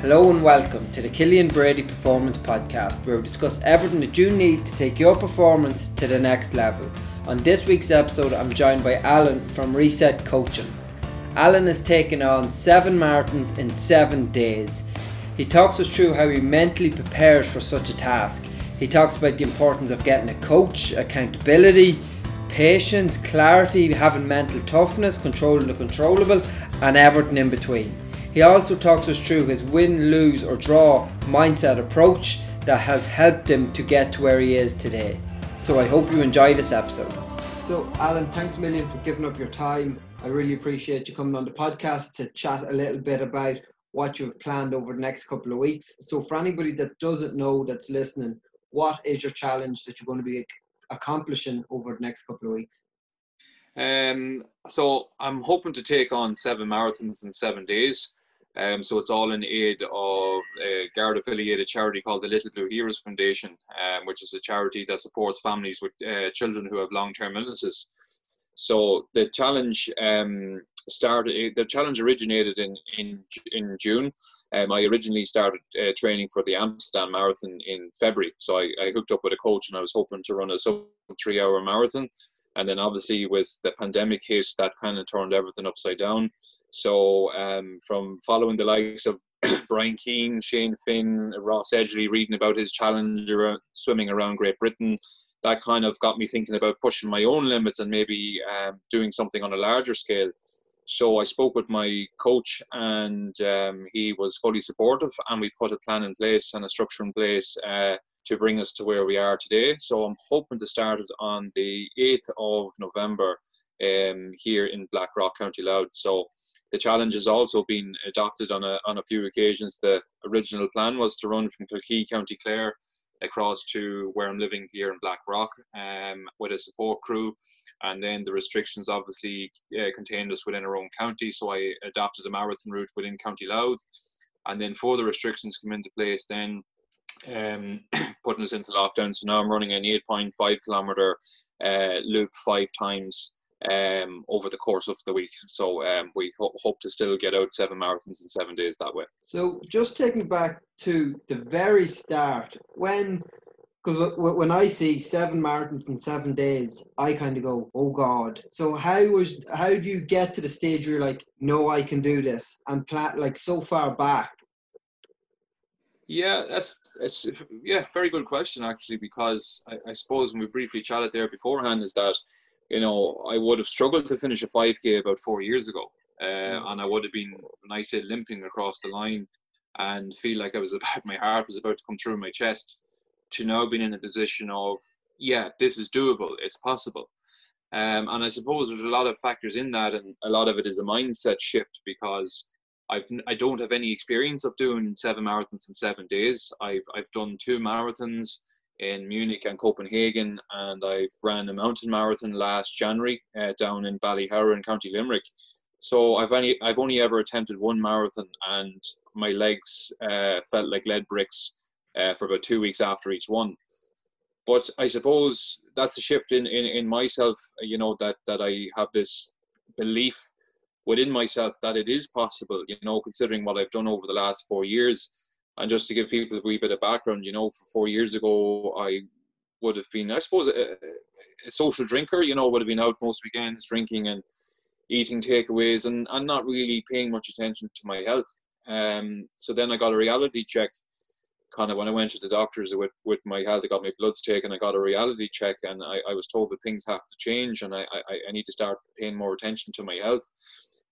Hello and welcome to the Killian Brady Performance Podcast, where we discuss everything that you need to take your performance to the next level. On this week's episode, I'm joined by Alan from Reset Coaching. Alan has taken on seven marathons in seven days. He talks us through how he mentally prepares for such a task. He talks about the importance of getting a coach, accountability, patience, clarity, having mental toughness, controlling the controllable, and everything in between. He also talks us through his win, lose, or draw mindset approach that has helped him to get to where he is today. So I hope you enjoy this episode. So, Alan, thanks a million for giving up your time. I really appreciate you coming on the podcast to chat a little bit about what you've planned over the next couple of weeks. So, for anybody that doesn't know that's listening, what is your challenge that you're going to be accomplishing over the next couple of weeks? Um, so I'm hoping to take on seven marathons in seven days. Um, so it's all in aid of a Guard affiliated charity called the Little Blue Heroes Foundation, um, which is a charity that supports families with uh, children who have long term illnesses. So the challenge um, started. The challenge originated in in in June. Um, I originally started uh, training for the Amsterdam Marathon in February. So I, I hooked up with a coach, and I was hoping to run a sub three hour marathon. And then obviously with the pandemic hit, that kind of turned everything upside down. So um, from following the likes of Brian Keane, Shane Finn, Ross Edgley, reading about his challenge around, swimming around Great Britain, that kind of got me thinking about pushing my own limits and maybe um, doing something on a larger scale. So I spoke with my coach, and um, he was fully supportive, and we put a plan in place and a structure in place uh, to bring us to where we are today. So I'm hoping to start it on the 8th of November um, here in Blackrock, County Louth. So the challenge has also been adopted on a on a few occasions. The original plan was to run from Kilkee, County Clare, across to where I'm living here in Blackrock um, with a support crew. And then the restrictions obviously uh, contained us within our own county. So I adopted a marathon route within County Louth. And then further restrictions come into place then um, putting us into lockdown. So now I'm running an 8.5 kilometer uh, loop five times um, over the course of the week. So um, we ho- hope to still get out seven marathons in seven days that way. So just taking back to the very start, when because w- when I see seven marathons in seven days, I kind of go, "Oh God!" So how was how do you get to the stage where you're like, "No, I can do this," and plan like so far back? Yeah, that's it's yeah, very good question actually because I, I suppose when we briefly chatted there beforehand is that you know, I would have struggled to finish a 5K about four years ago. Uh, mm. and I would have been, when I say limping across the line and feel like I was about, my heart was about to come through my chest, to now being in a position of, yeah, this is doable, it's possible. Um, and I suppose there's a lot of factors in that, and a lot of it is a mindset shift because I've I don't have any experience of doing seven marathons in seven days. I've I've done two marathons in Munich and Copenhagen, and I've ran a mountain marathon last January uh, down in Ballyhoura in County Limerick. So I've only I've only ever attempted one marathon, and my legs uh, felt like lead bricks uh, for about two weeks after each one. But I suppose that's a shift in, in, in myself, you know, that, that I have this belief within myself that it is possible, you know, considering what I've done over the last four years and just to give people a wee bit of background, you know, four years ago, I would have been, I suppose, a, a, social drinker, you know, would have been out most weekends drinking and eating takeaways and, and not really paying much attention to my health. Um, so then I got a reality check kind of when I went to the doctors with, with my health, I got my bloods taken, I got a reality check, and I, I was told that things have to change and I, I, I need to start paying more attention to my health.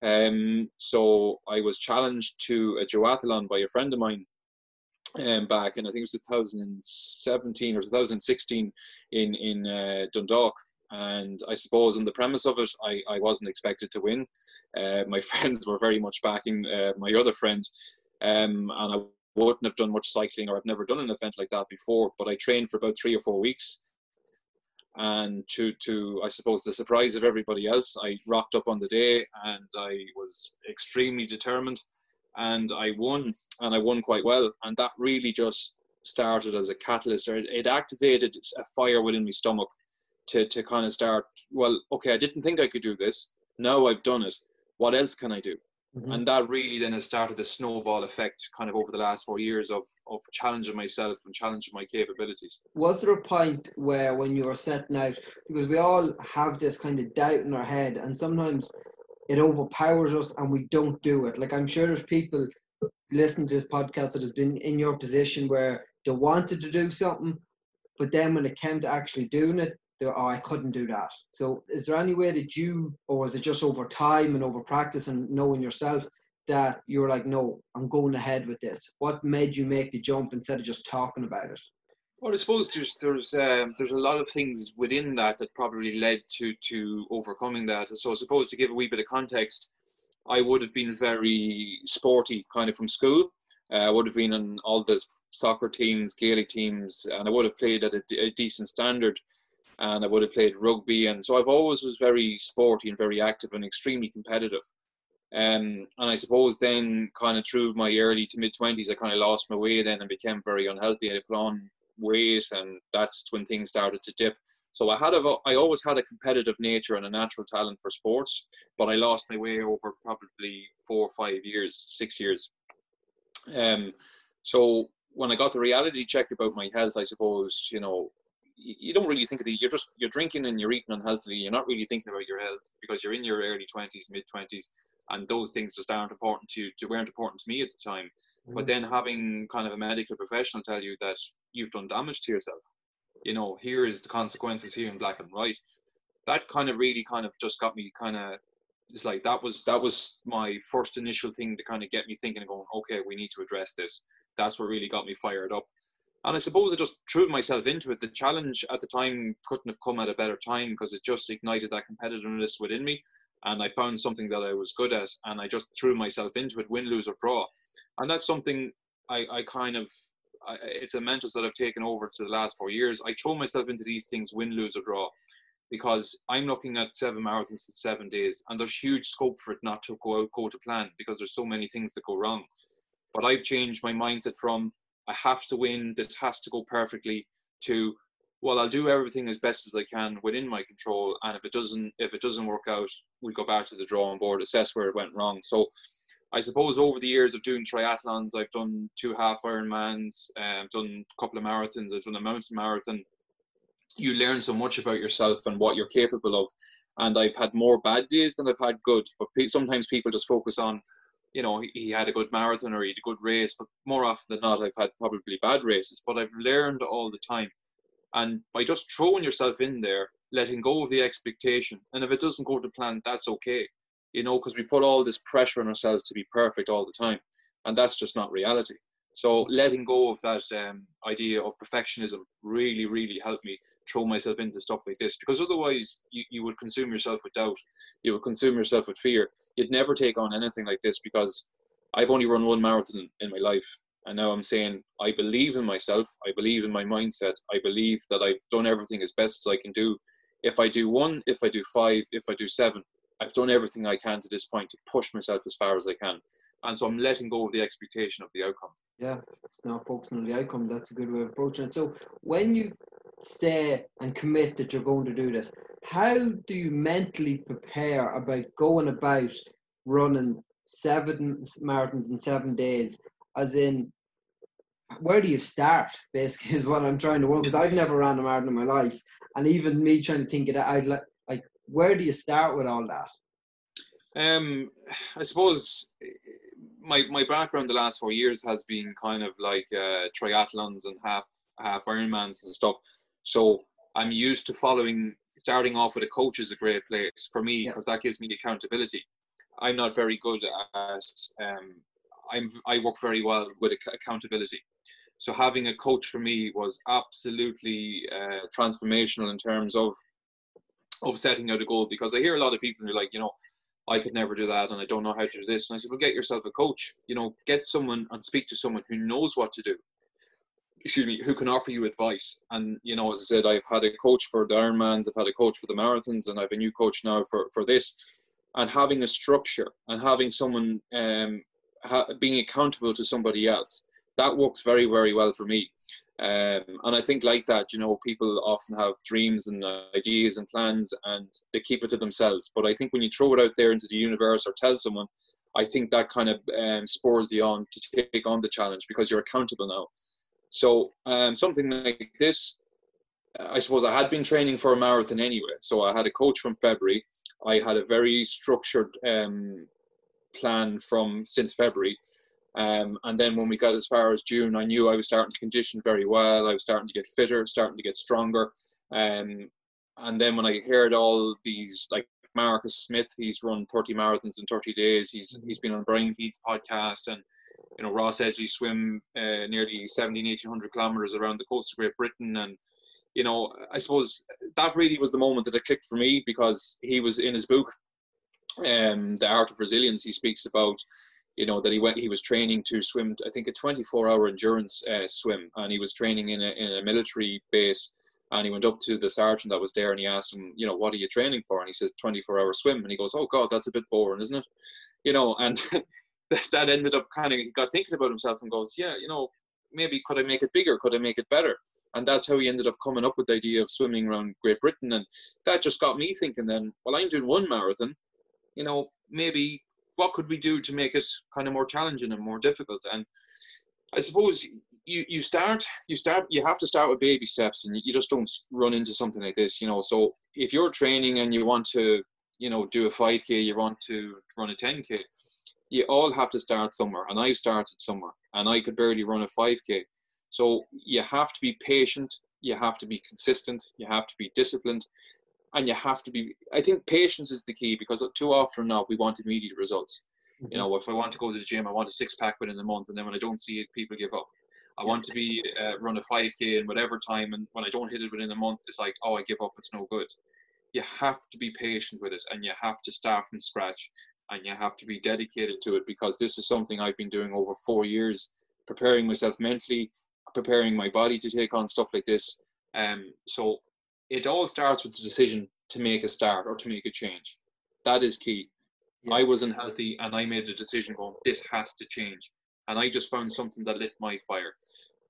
Um, so I was challenged to a duathlon by a friend of mine um, back in I think it was 2017 or 2016 in in uh, Dundalk. And I suppose on the premise of it, I, I wasn't expected to win. Uh, my friends were very much backing uh, my other friend, um, and I wouldn't have done much cycling or I've never done an event like that before. But I trained for about three or four weeks, and to to I suppose the surprise of everybody else, I rocked up on the day and I was extremely determined and I won, and I won quite well. And that really just started as a catalyst, or it, it activated a fire within my stomach to, to kind of start, well, okay, I didn't think I could do this. Now I've done it. What else can I do? Mm-hmm. And that really then has started the snowball effect kind of over the last four years of, of challenging myself and challenging my capabilities. Was there a point where when you were setting out, because we all have this kind of doubt in our head and sometimes it overpowers us and we don't do it. Like I'm sure there's people listening to this podcast that has been in your position where they wanted to do something, but then when it came to actually doing it, they were, oh, I couldn't do that. So is there any way that you, or was it just over time and over practice and knowing yourself that you were like, no, I'm going ahead with this? What made you make the jump instead of just talking about it? Well, I suppose there's there's um, there's a lot of things within that that probably led to to overcoming that. So I suppose to give a wee bit of context, I would have been very sporty kind of from school. Uh, I would have been on all the soccer teams, Gaelic teams, and I would have played at a, decent standard. And I would have played rugby, and so I've always was very sporty and very active and extremely competitive. Um, and I suppose then, kind of through my early to mid twenties, I kind of lost my way then and became very unhealthy. I put on weight, and that's when things started to dip. So I had a, I always had a competitive nature and a natural talent for sports, but I lost my way over probably four or five years, six years. Um, so when I got the reality check about my health, I suppose you know you don't really think of it. You're just you're drinking and you're eating unhealthily. You're not really thinking about your health because you're in your early twenties, mid twenties, and those things just aren't important to you. To weren't important to me at the time. But mm. then having kind of a medical professional tell you that you've done damage to yourself, you know, here is the consequences here in black and white. That kind of really kind of just got me kind of. It's like that was that was my first initial thing to kind of get me thinking and going, okay, we need to address this. That's what really got me fired up. And I suppose I just threw myself into it. The challenge at the time couldn't have come at a better time because it just ignited that competitiveness within me. And I found something that I was good at. And I just threw myself into it, win, lose, or draw and that's something I, I kind of I, it's a mental that I've taken over to the last four years. I throw myself into these things, win, lose, or draw, because I'm looking at seven marathons in seven days, and there's huge scope for it not to go out, go to plan because there's so many things that go wrong. But I've changed my mindset from I have to win, this has to go perfectly, to well, I'll do everything as best as I can within my control, and if it doesn't if it doesn't work out, we'll go back to the drawing board, assess where it went wrong. So I suppose over the years of doing triathlons, I've done two half Ironmans, I've done a couple of marathons, I've done a mountain marathon. You learn so much about yourself and what you're capable of. And I've had more bad days than I've had good. But sometimes people just focus on, you know, he had a good marathon or he had a good race. But more often than not, I've had probably bad races. But I've learned all the time. And by just throwing yourself in there, letting go of the expectation, and if it doesn't go to plan, that's okay you know, because we put all this pressure on ourselves to be perfect all the time, and that's just not reality. So letting go of that um, idea of perfectionism really, really helped me throw myself into stuff like this because otherwise you, you would consume yourself with doubt, you would consume yourself with fear. You'd never take on anything like this because I've only run one marathon in my life. And now I'm saying I believe in myself, I believe in my mindset, I believe that I've done everything as best as I can do. If I do one, if I do five, if I do seven, I've done everything I can to this point to push myself as far as I can. And so I'm letting go of the expectation of the outcome. Yeah, not focusing on the outcome. That's a good way of approaching it. So when you say and commit that you're going to do this, how do you mentally prepare about going about running seven marathons in seven days? As in, where do you start? Basically, is what I'm trying to work. Because I've never ran a marathon in my life, and even me trying to think it I'd like where do you start with all that? Um, I suppose my my background the last four years has been kind of like uh, triathlons and half half Ironmans and stuff. So I'm used to following. Starting off with a coach is a great place for me because yeah. that gives me the accountability. I'm not very good at. Um, I'm I work very well with accountability. So having a coach for me was absolutely uh, transformational in terms of of setting out a goal because I hear a lot of people who are like, you know, I could never do that and I don't know how to do this. And I said, well, get yourself a coach. You know, get someone and speak to someone who knows what to do. Excuse me, who can offer you advice. And you know, as I said, I've had a coach for the Ironmans, I've had a coach for the marathons, and I've a new coach now for for this. And having a structure and having someone um, ha- being accountable to somebody else that works very very well for me. Um, and I think like that, you know, people often have dreams and ideas and plans and they keep it to themselves. But I think when you throw it out there into the universe or tell someone, I think that kind of um, spurs you on to take on the challenge because you're accountable now. So um, something like this, I suppose I had been training for a marathon anyway. So I had a coach from February. I had a very structured um, plan from since February. Um, and then when we got as far as June, I knew I was starting to condition very well. I was starting to get fitter, starting to get stronger. Um, and then when I heard all these, like Marcus Smith, he's run 30 marathons in 30 days. He's mm-hmm. he's been on Brian Keane's podcast, and you know Ross Edgley swim uh, nearly 17, 1800 kilometers around the coast of Great Britain, and you know I suppose that really was the moment that it clicked for me because he was in his book, um, The Art of Resilience. He speaks about you know that he went he was training to swim i think a 24 hour endurance uh, swim. And he was training in a, in a military base. And he went up to the sergeant that was there and he asked him you know what are you training for? And he says 24 hour swim. And he goes oh god that's a bit boring isn't it? You know and that ended up kind of he got thinking about himself and goes yeah you know maybe could i make it bigger? Could i make it better? And that's how he ended up coming up with the idea of swimming around great britain. And that just got me thinking then well i'm doing one marathon. You know maybe what could we do to make it kind of more challenging and more difficult? And I suppose you, you start you start you have to start with baby steps and you just don't run into something like this you know? So if you're training and you want to you know do a 5k you want to run a 10k you all have to start somewhere. And i've started somewhere and i could barely run a 5k so you have to be patient. You have to be consistent. You have to be disciplined and you have to be i think patience is the key because too often now we want immediate results. Mm-hmm. you know if i want to go to the gym i want a six pack within a month and then when i don't see it people give up. I want to be uh, run a 5k in whatever time and when i don't hit it within a month it's like oh i give up it's no good. You have to be patient with it and you have to start from scratch and you have to be dedicated to it because this is something i've been doing over four years preparing myself mentally preparing my body to take on stuff like this. Um, so it all starts with the decision to make a start or to make a change. That is key. Yeah. I was unhealthy and I made a decision going, this has to change. And I just found something that lit my fire.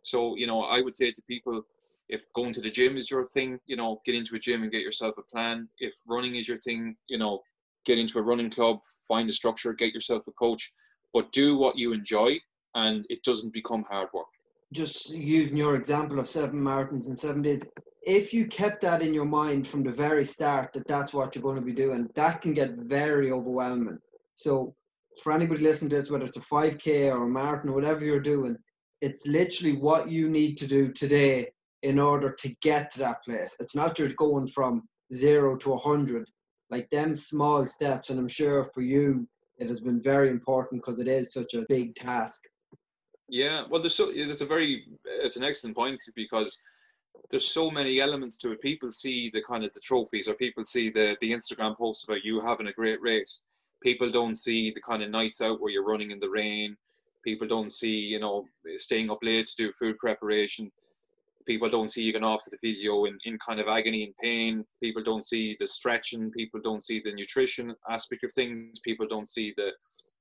So, you know, I would say to people, if going to the gym is your thing, you know, get into a gym and get yourself a plan. If running is your thing, you know, get into a running club, find a structure, get yourself a coach, but do what you enjoy and it doesn't become hard work. Just using your example of seven marathons in seven days, if you kept that in your mind from the very start that that's what you're going to be doing, that can get very overwhelming. So, for anybody listening to this, whether it's a 5K or a marathon or whatever you're doing, it's literally what you need to do today in order to get to that place. It's not just going from zero to a 100, like them small steps. And I'm sure for you, it has been very important because it is such a big task. Yeah, well, there's so it's a very it's an excellent point because there's so many elements to it. People see the kind of the trophies, or people see the the Instagram posts about you having a great race. People don't see the kind of nights out where you're running in the rain. People don't see you know staying up late to do food preparation. People don't see you going off to the physio in, in kind of agony and pain. People don't see the stretching. People don't see the nutrition aspect of things. People don't see the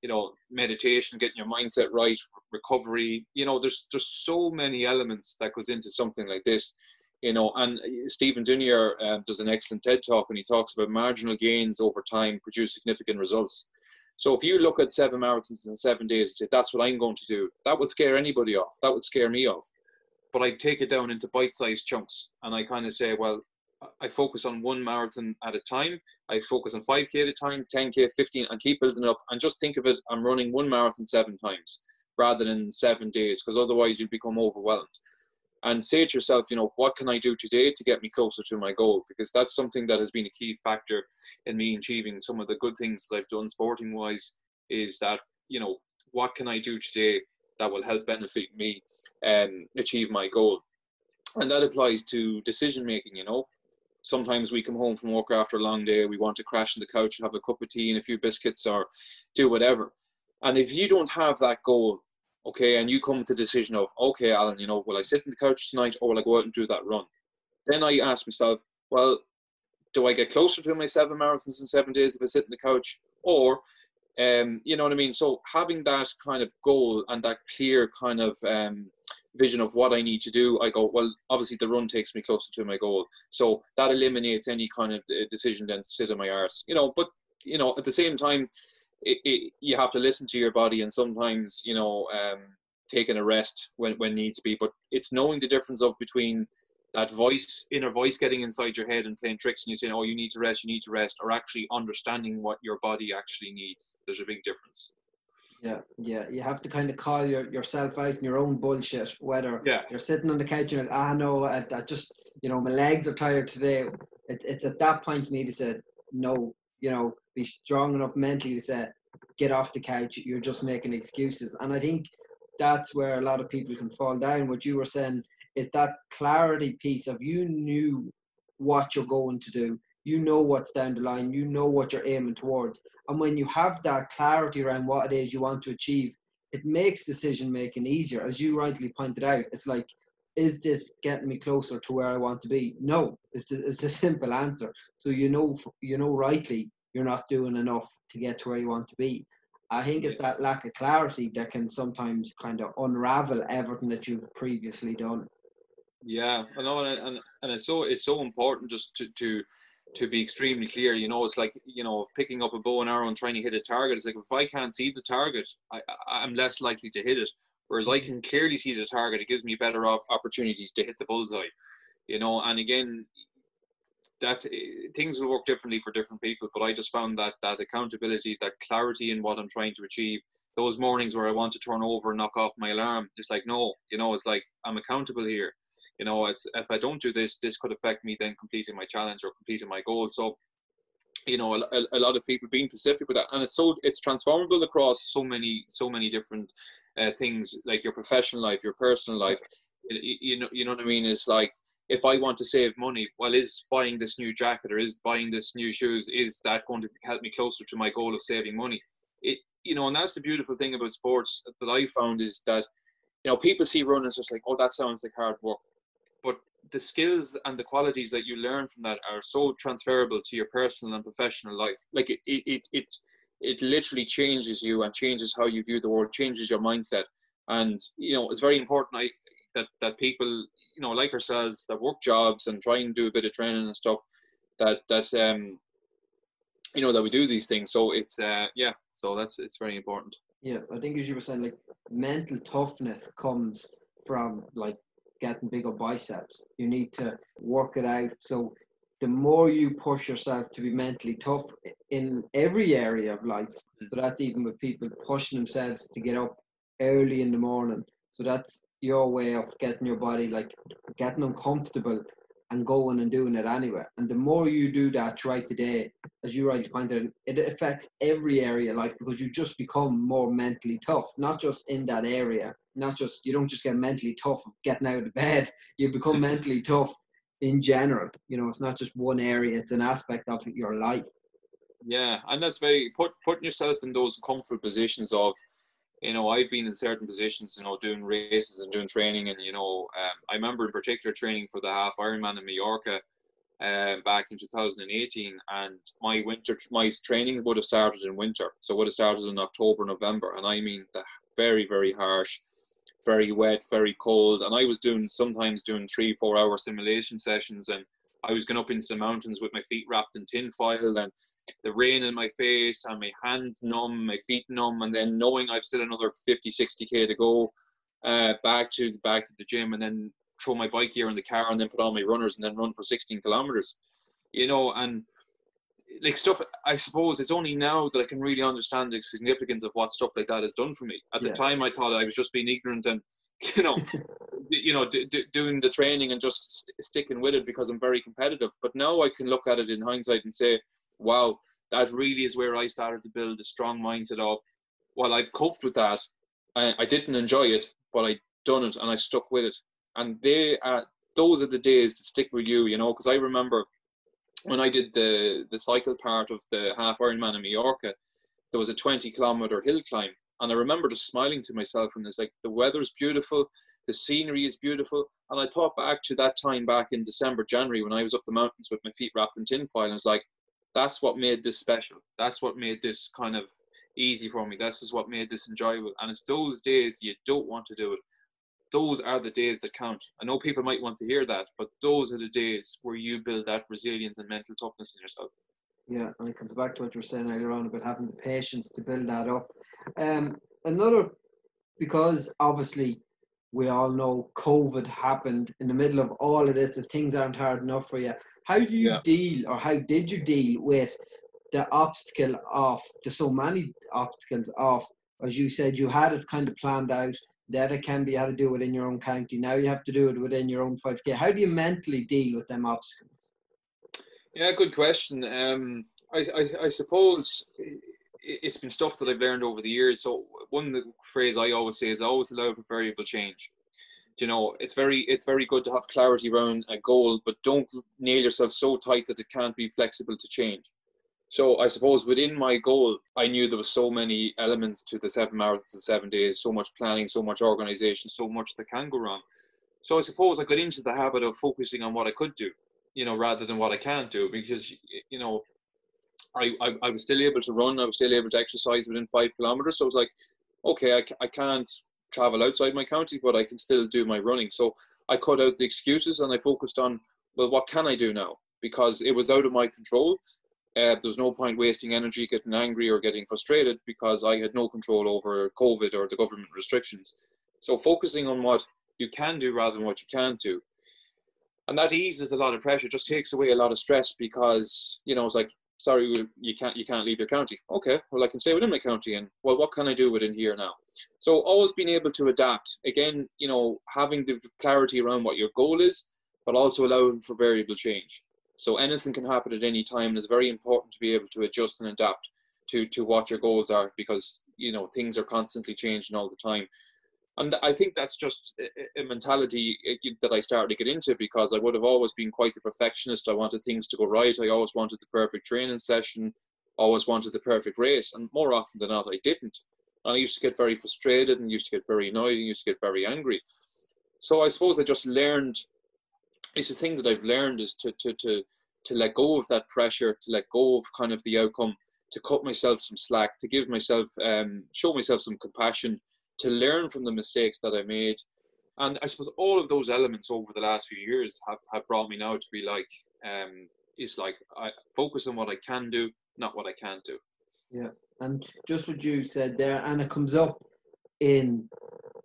you know meditation getting your mindset right recovery you know there's there's so many elements that goes into something like this you know and stephen duneier um, does an excellent ted talk and he talks about marginal gains over time produce significant results so if you look at seven marathons in seven days say that's what i'm going to do that would scare anybody off that would scare me off but i take it down into bite-sized chunks and i kind of say well I focus on one marathon at a time. I focus on 5k at a time, 10k, 15, and keep building up. And just think of it: I'm running one marathon seven times rather than seven days, because otherwise you become overwhelmed. And say to yourself, you know, what can I do today to get me closer to my goal? Because that's something that has been a key factor in me achieving some of the good things that I've done sporting wise. Is that you know, what can I do today that will help benefit me and um, achieve my goal? and that applies to decision making you know sometimes we come home from work after a long day, we want to crash on the couch, have a cup of tea and a few biscuits or do whatever. And if you don't have that goal, okay, and you come to the decision of, okay, Alan, you know, will I sit on the couch tonight or will I go out and do that run? Then I ask myself, well, do I get closer to my seven marathons in seven days if I sit on the couch? Or, um, you know what I mean? So having that kind of goal and that clear kind of um, vision of what I need to do, I go, well, obviously the run takes me closer to my goal. So that eliminates any kind of uh, decision then to sit on my arse, you know. But, you know, at the same time, it, it, you have to listen to your body and sometimes you know um, taking a rest when, when needs be but it's knowing the difference of between that voice inner voice getting inside your head and playing tricks and you saying oh you need to rest you need to rest or actually understanding what your body actually needs there's a big difference yeah yeah you have to kind of call your, yourself out in your own bullshit whether yeah. you're sitting on the couch and ah no I, I just you know my legs are tired today it, it's at that point you need to say no you know be strong enough mentally to say get off the couch you're just making excuses. And i think that's where a lot of people can fall down. What you were saying is that clarity piece of you knew what you're going to do. You know what's down the line. You know what you're aiming towards. And when you have that clarity around what it is you want to achieve it makes decision making easier. As you rightly pointed out it's like is this getting me closer to where i want to be? No. It's, a, it's a simple answer. So you know you know rightly you're not doing enough to get to where you want to be I think it's that lack of clarity that can sometimes kind of unravel everything that you've previously done. Yeah, I know, and and, and it's so it's so important just to to to be extremely clear. You know, it's like you know picking up a bow and arrow and trying to hit a target. It's like if I can't see the target, I I'm less likely to hit it. Whereas I mm. can clearly see the target, it gives me better op- opportunities to hit the bullseye. You know, and again, that eh, things will work differently for different people but i just found that that accountability that clarity in what i'm trying to achieve those mornings where i want to turn over and knock off my alarm it's like no you know it's like i'm accountable here. You know it's if i don't do this this could affect me then completing my challenge or completing my goal. So you know a, a lot of people being specific with that and it's so it's transformable across so many so many different uh, things like your professional life your personal life. You, you know you know what i mean? It's like if I want to save money, well, is buying this new jacket or is buying this new shoes, is that going to help me closer to my goal of saving money? It, you know, and that's the beautiful thing about sports that I found is that, you know, people see running as just like, oh, that sounds like hard work. But the skills and the qualities that you learn from that are so transferable to your personal and professional life. Like it, it, it, it, it literally changes you and changes how you view the world, changes your mindset. And, you know, it's very important. I, that that people you know like ourselves that work jobs and try and do a bit of training and stuff that that um you know that we do these things. So it's uh yeah so that's it's very important. Yeah i think as you were saying like mental toughness comes from like getting bigger biceps. You need to work it out. So the more you push yourself to be mentally tough in every area of life mm. so that's even with people pushing themselves to get up early in the morning. So that's your way of getting your body like getting uncomfortable and going and doing it anyway. And the more you do that throughout the day, as you rightly pointed, it affects every area of life because you just become more mentally tough, not just in that area, not just you don't just get mentally tough getting out of bed, you become mentally tough in general. You know, it's not just one area, it's an aspect of your life. Yeah, and that's very put putting yourself in those comfort positions of you know, I've been in certain positions, you know, doing races and doing training, and you know, um, I remember in particular training for the half Ironman in Mallorca um, back in 2018, and my winter, my training would have started in winter, so would have started in October, November, and I mean the very, very harsh, very wet, very cold, and I was doing sometimes doing three, four hour simulation sessions, and I was going up into the mountains with my feet wrapped in tin foil and the rain in my face and my hands numb, my feet numb, and then knowing I've still another 50, 60k to go uh, back to the back to the gym, and then throw my bike gear in the car, and then put on my runners, and then run for 16 kilometers. You know, and like stuff. I suppose it's only now that I can really understand the significance of what stuff like that has done for me. At yeah. the time, I thought I was just being ignorant and you know, you know, d- d- doing the training and just st- sticking with it because I'm very competitive. But now I can look at it in hindsight and say, wow, that really is where I started to build a strong mindset of, well, I've coped with that. I, I didn't enjoy it, but I done it and I stuck with it. And they are, those are the days to stick with you, you know, because I remember when I did the the cycle part of the half Ironman in Mallorca, there was a 20 kilometer hill climb and I remember just smiling to myself and it's like the weather's beautiful, the scenery is beautiful. And I thought back to that time back in December, January when I was up the mountains with my feet wrapped in tinfoil and I was like, that's what made this special. That's what made this kind of easy for me. This is what made this enjoyable. And it's those days you don't want to do it. Those are the days that count. I know people might want to hear that, but those are the days where you build that resilience and mental toughness in yourself. Yeah, and it comes back to what you were saying earlier on about having the patience to build that up. Um, another, because obviously we all know COVID happened in the middle of all of this. If things aren't hard enough for you, how do you yeah. deal, or how did you deal with the obstacle of the so many obstacles of, as you said, you had it kind of planned out that it can be how to do it in your own county. Now you have to do it within your own 5k. How do you mentally deal with them obstacles? Yeah, good question. Um, I, I, I suppose it's been stuff that I've learned over the years. So one the phrase I always say is always allow for variable change. You know, it's very it's very good to have clarity around a goal, but don't nail yourself so tight that it can't be flexible to change. So I suppose within my goal, I knew there was so many elements to the seven marathons in seven days, so much planning, so much organization, so much that can go wrong. So I suppose I got into the habit of focusing on what I could do, you know, rather than what I can't do, because you know, I, I, I was still able to run, I was still able to exercise within five kilometers. So I was like, okay, I, I can't travel outside my county, but I can still do my running. So I cut out the excuses and I focused on, well, what can I do now? Because it was out of my control uh, there's no point wasting energy getting angry or getting frustrated because I had no control over COVID or the government restrictions. So focusing on what you can do rather than what you can't do. And that eases a lot of pressure, just takes away a lot of stress because, you know, it's like, sorry, you can't you can't leave your county. Okay, well I can stay within my county and well what can I do within here now? So always being able to adapt. Again, you know, having the clarity around what your goal is, but also allowing for variable change. So anything can happen at any time, and it's very important to be able to adjust and adapt to to what your goals are because you know things are constantly changing all the time. And I think that's just a mentality uh, that I started to get into because I would have always been quite the perfectionist. I wanted things to go right. I always wanted the perfect training session, always wanted the perfect race, and more often than not, I didn't. And I used to get very frustrated and used to get very annoyed and used to get very angry. So I suppose I just learned it's a thing that I've learned is to to to to let go of that pressure, to let go of kind of the outcome, to cut myself some slack, to give myself um, show myself some compassion, to learn from the mistakes that I made. And I suppose all of those elements over the last few years have, have brought me now to be like, um, it's like I focus on what I can do, not what I can't do. Yeah. And just what you said there, and it comes up in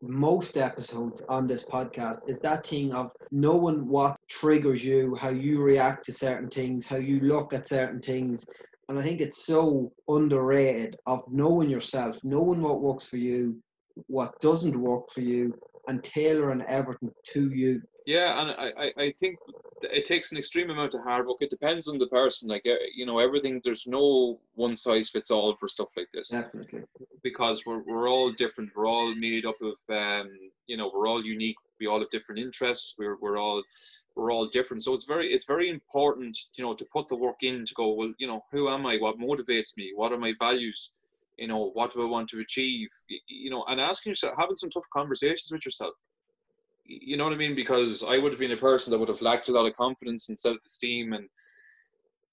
most episodes on this podcast is that thing of knowing what triggers you, how you react to certain things, how you look at certain things. And I think it's so underrated of knowing yourself, knowing what works for you, what doesn't work for you, and tailor tailoring everything to you. Yeah, and I, I think it takes an extreme amount of hard work. It depends on the person. Like eh, you know, everything. There's no one size fits all for stuff like this. Definitely. Because we're we're all different. We're all made up of um, you know, we're all unique. We all have different interests. We're we're all we're all different. So it's very it's very important, you know, to put the work in to go. Well, you know, who am I? What motivates me? What are my values? You know, what do I want to achieve? You know, and asking yourself, having some tough conversations with yourself you know what I mean? Because I would have been a person that would have lacked a lot of confidence and self esteem and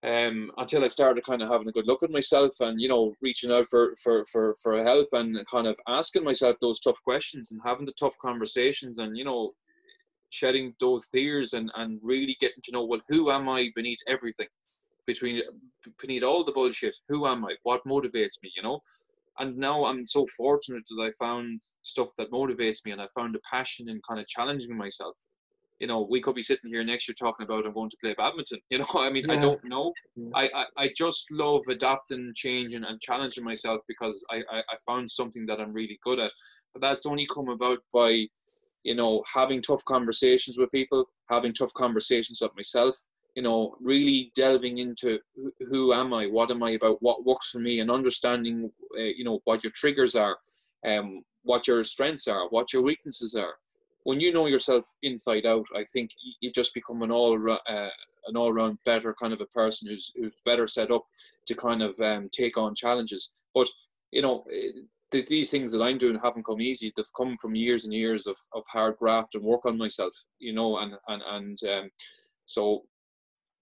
um, until I started kind of having a good look at myself and you know reaching out for, for, for, for help and kind of asking myself those tough questions and having the tough conversations and you know shedding those tears and, and really getting to know well who am I beneath everything between beneath all the bullshit who am I what motivates me you know and now I'm so fortunate that I found stuff that motivates me and I found a passion in kind of challenging myself. You know, we could be sitting here next year talking about I'm going to play badminton. You know, I mean, yeah. I don't know. Yeah. I, I, I just love adapting, changing, and challenging myself because I, I, I found something that I'm really good at. But that's only come about by, you know, having tough conversations with people, having tough conversations with myself, you know, really delving into who, who am I, what am I about, what works for me, and understanding, uh, you know, what your triggers are, um, what your strengths are, what your weaknesses are. When you know yourself inside out, I think you just become an all uh, an all round better kind of a person who's who's better set up to kind of um, take on challenges. But you know, eh, these things that I'm doing haven't come easy. They've come from years and years of, of hard graft and work on myself, you know, and and and um, so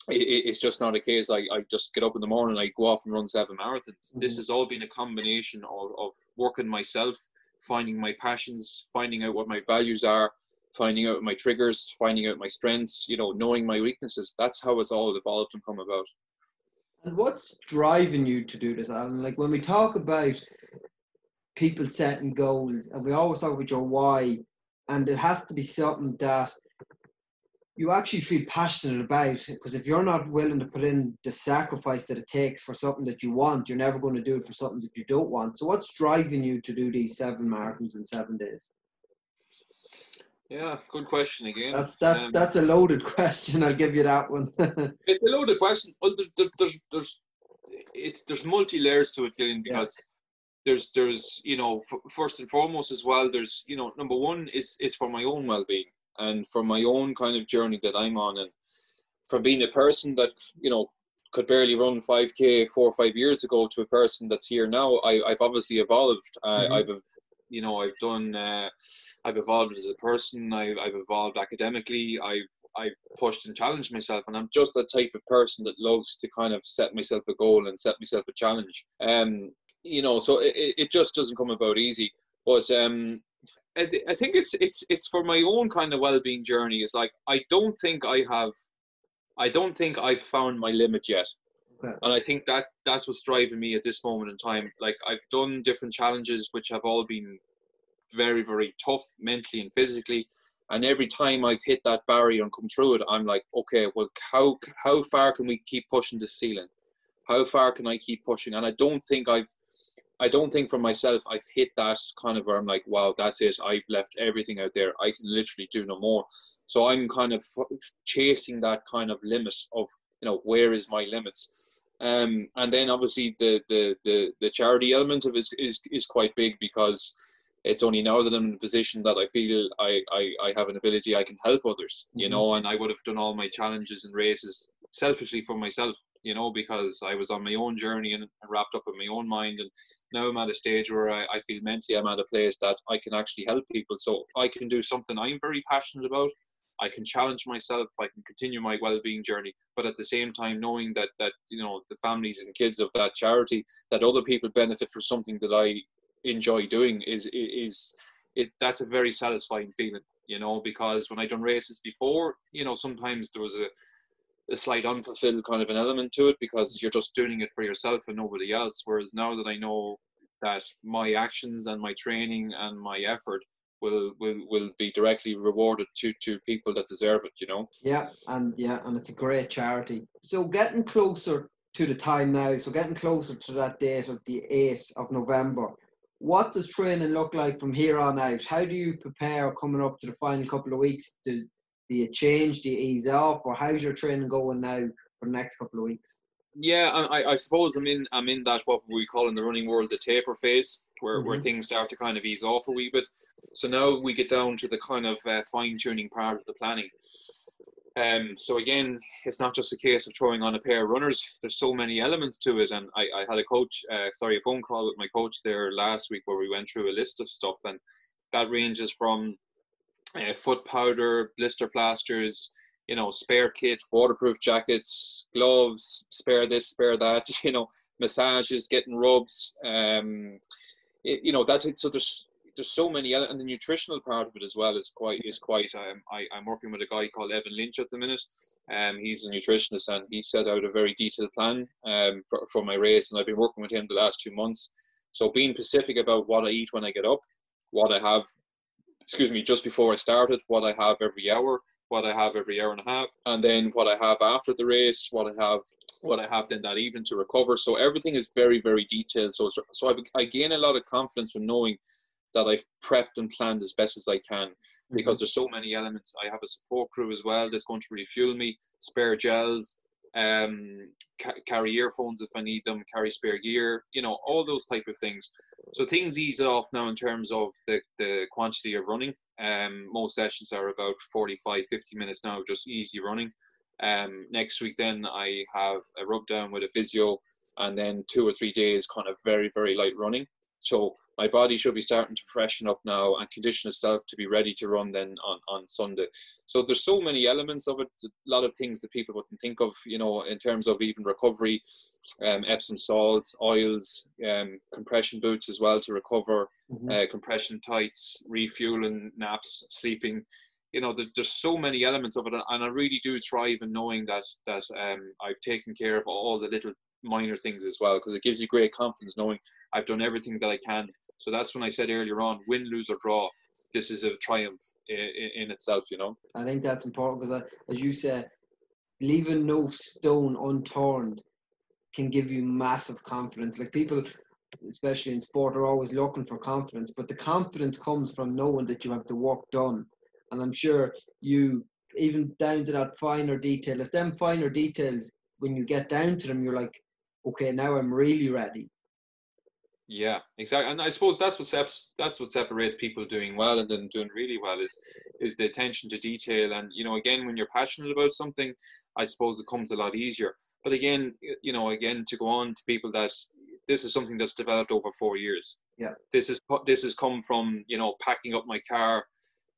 it, it's just not a case I, I just get up in the morning I go off and run seven marathons. Mm-hmm. This has all been a combination of, of working myself, finding my passions, finding out what my values are, finding out my triggers, finding out my strengths, you know, knowing my weaknesses. That's how it's all evolved and come about. And what's driving you to do this, Alan? Like when we talk about people setting goals, and we always talk about your why, and it has to be something that you actually feel passionate about. Because if you're not willing to put in the sacrifice that it takes for something that you want, you're never going to do it for something that you don't want. So, what's driving you to do these seven marathons in seven days? Yeah, good question again. That's that. Um, that's a loaded question. I'll give you that one. it's a loaded question. Well, there's there's there's, there's it's there's multi layers to it, Gillian, because yeah. there's there's you know f- first and foremost as well. There's you know number one is is for my own well being and for my own kind of journey that I'm on, and from being a person that you know could barely run 5k four or five years ago to a person that's here now I, have obviously evolved. Mm-hmm. I, have you know I've done uh, I've evolved as a person. I've, I've evolved academically. I've I've pushed and challenged myself and I'm just the type of person that loves to kind of set myself a goal and set myself a challenge. Um you know so it, it just doesn't come about easy. But um I, I think it's it's it's for my own kind of well-being journey is like I don't think I have I don't think I've found my limit yet and I think that that's what's driving me at this moment in time. Like I've done different challenges which have all been very, very tough mentally and physically. And every time I've hit that barrier and come through it, I'm like, okay, well, how how far can we keep pushing the ceiling? How far can I keep pushing? And I don't think I've, I don't think for myself I've hit that kind of where I'm like, wow, that's it. I've left everything out there. I can literally do no more. So I'm kind of chasing that kind of limit of, you know, where is my limits? Um, and then obviously the, the, the, the charity element of it is, is, is quite big because it's only now that I'm in a position that I feel I, I, I have an ability I can help others, you mm-hmm. know, and I would have done all my challenges and races selfishly for myself, you know, because I was on my own journey and wrapped up in my own mind. And now I'm at a stage where I, I feel mentally I'm at a place that I can actually help people. So I can do something I'm very passionate about I can challenge myself, I can continue my well-being journey, but at the same time knowing that that you know the families and kids of that charity, that other people benefit from something that I enjoy doing is is it that's a very satisfying feeling, you know, because when I done races before, you know, sometimes there was a a slight unfulfilled kind of an element to it because you're just doing it for yourself and nobody else. Whereas now that I know that my actions and my training and my effort will will will be directly rewarded to to people that deserve it you know? Yeah and yeah and it's a great charity. So getting closer to the time now so getting closer to that date of the 8th of november what does training look like from here on out? How do you prepare coming up to the final couple of weeks do you change do you ease off or how's your training going now for the next couple of weeks yeah, I, I suppose I'm in I'm in that what we call in the running world the taper phase, where, mm-hmm. where things start to kind of ease off a wee bit. So now we get down to the kind of uh, fine tuning part of the planning. Um, so again, it's not just a case of throwing on a pair of runners. There's so many elements to it, and I, I had a coach, uh, sorry, a phone call with my coach there last week where we went through a list of stuff, and that ranges from uh, foot powder, blister plasters, you know, spare kit, waterproof jackets, gloves, spare this, spare that, you know, massages, getting rubs, um, it, you know, that, so there's, there's so many, and the nutritional part of it as well is quite, is quite, um, I, I'm working with a guy called Evan Lynch at the minute. Um, he's a nutritionist and he set out a very detailed plan, um, for, for my race. And I've been working with him the last two months. So being specific about what I eat when I get up, what I have, excuse me, just before I started, what I have every hour, what I have every hour and a half, and then what I have after the race, what I have, what I have then that evening to recover. So everything is very, very detailed. So, so I've, I gain a lot of confidence from knowing that I've prepped and planned as best as I can because mm-hmm. there's so many elements. I have a support crew as well that's going to refuel me, spare gels, um, ca- carry earphones if I need them, carry spare gear, you know, all those type of things. So things ease off now in terms of the, the quantity of running. Um, most sessions are about 45, 50 minutes now, just easy running. Um, next week, then I have a rub down with a physio, and then two or three days kind of very, very light running. So my body should be starting to freshen up now and condition itself to be ready to run then on, on Sunday. So there's so many elements of it, a lot of things that people wouldn't think of, you know, in terms of even recovery, um, Epsom salts, oils, um, compression boots as well to recover, mm-hmm. uh, compression tights, refueling, naps, sleeping. You know, there, there's so many elements of it, and I really do thrive in knowing that that um, I've taken care of all the little minor things as well because it gives you great confidence knowing I've done everything that I can. So that's when I said earlier on, win, lose or draw, this is a triumph in, in itself, you know. I think that's important because, uh, as you said, leaving no stone unturned can give you massive confidence. Like people, especially in sport, are always looking for confidence, but the confidence comes from knowing that you have the work done. And I'm sure you, even down to that finer detail, it's them finer details when you get down to them, you're like, okay, now I'm really ready. Yeah, exactly. And I suppose that's what seps, that's what separates people doing well and then doing really well is is the attention to detail. And you know, again, when you're passionate about something, I suppose it comes a lot easier. But again, you know, again to go on to people that this is something that's developed over four years. Yeah. This is this has come from you know packing up my car,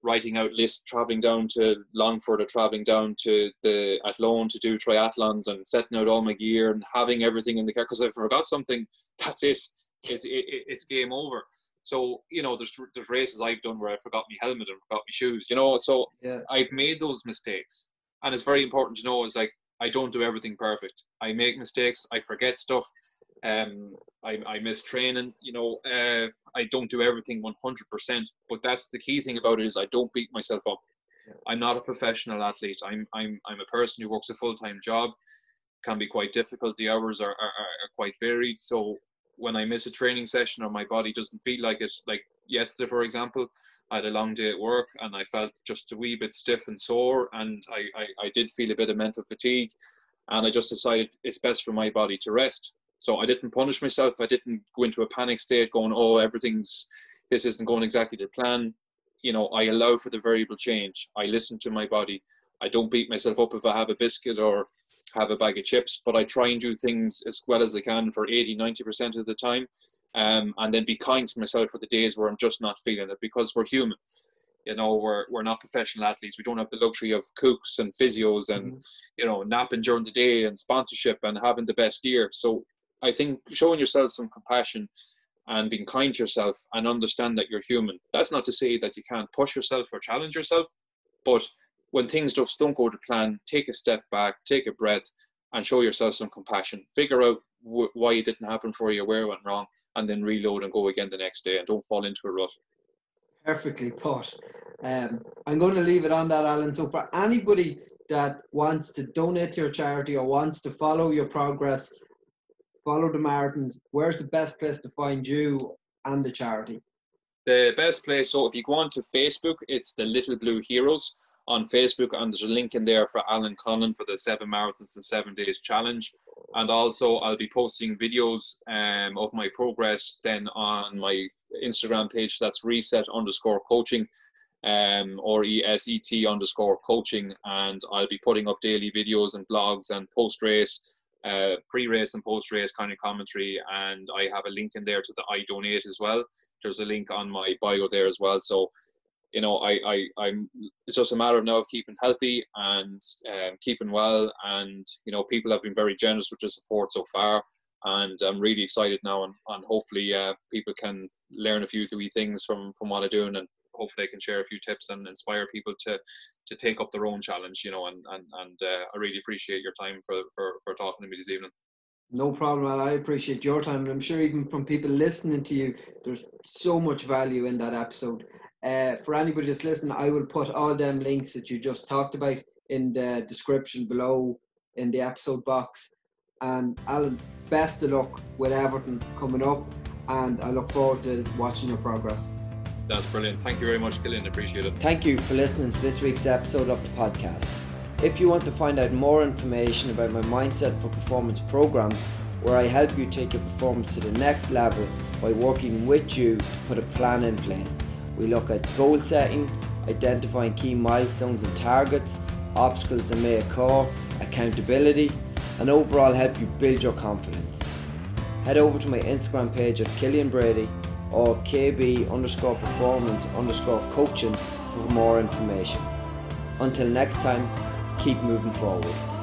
writing out lists, traveling down to Longford or traveling down to the Athlone to do triathlons and setting out all my gear and having everything in the car because I forgot something. That's it it's it, it's game over. So you know, there's there's races I've done where I forgot my helmet and forgot my shoes. You know, so yeah. I've made those mistakes, and it's very important to know is like I don't do everything perfect. I make mistakes. I forget stuff. Um, I, I miss training. You know, uh, I don't do everything 100%. But that's the key thing about it is I don't beat myself up. Yeah. I'm not a professional athlete. I'm I'm I'm a person who works a full time job. Can be quite difficult. The hours are, are, are quite varied. So when I miss a training session or my body doesn't feel like it, like yesterday, for example, I had a long day at work and I felt just a wee bit stiff and sore, and I, I, I did feel a bit of mental fatigue, and I just decided it's best for my body to rest. So I didn't punish myself. I didn't go into a panic state, going, "Oh, everything's this isn't going exactly to plan." You know, I allow for the variable change. I listen to my body. I don't beat myself up if I have a biscuit or have a bag of chips, but I try and do things as well as I can for 80, 90% of the time. Um, and then be kind to myself for the days where I'm just not feeling it because we're human. You know, we're, we're not professional athletes. We don't have the luxury of cooks and physios and, mm-hmm. you know, napping during the day and sponsorship and having the best gear. So I think showing yourself some compassion and being kind to yourself and understand that you're human. That's not to say that you can't push yourself or challenge yourself, but when things just don't go to plan, take a step back, take a breath, and show yourself some compassion. Figure out wh- why it didn't happen for you, where it went wrong, and then reload and go again the next day, and don't fall into a rut. Perfectly put. Um, I'm going to leave it on that, Alan. So for anybody that wants to donate to your charity or wants to follow your progress, follow the Martins, where's the best place to find you and the charity? The best place, so if you go on to Facebook, it's the Little Blue Heroes on Facebook, and there's a link in there for Alan Cullen for the seven marathons and seven days challenge. And also, I'll be posting videos um, of my progress then on my Instagram page. That's reset underscore coaching um, or ESET underscore coaching. And I'll be putting up daily videos and blogs and post race, uh, pre race and post race kind of commentary. And I have a link in there to the iDonate as well. There's a link on my bio there as well. So you know, I, I, I'm. It's just a matter of now of keeping healthy and um, keeping well, and you know, people have been very generous with their support so far, and I'm really excited now, and, and hopefully, uh, people can learn a few three things from from what I'm doing, and hopefully, I can share a few tips and inspire people to to take up their own challenge, you know, and and and uh, I really appreciate your time for for for talking to me this evening. No problem. I appreciate your time, and I'm sure even from people listening to you, there's so much value in that episode. Uh, for anybody that's listening, I will put all them links that you just talked about in the description below in the episode box. And Alan, best of luck with Everton coming up, and I look forward to watching your progress. That's brilliant. Thank you very much, Killian. Appreciate it. Thank you for listening to this week's episode of the podcast. If you want to find out more information about my Mindset for Performance program, where I help you take your performance to the next level by working with you to put a plan in place we look at goal setting, identifying key milestones and targets, obstacles that may occur, accountability, and overall help you build your confidence. Head over to my Instagram page at Killian Brady or KB underscore performance underscore coaching for more information. Until next time, keep moving forward.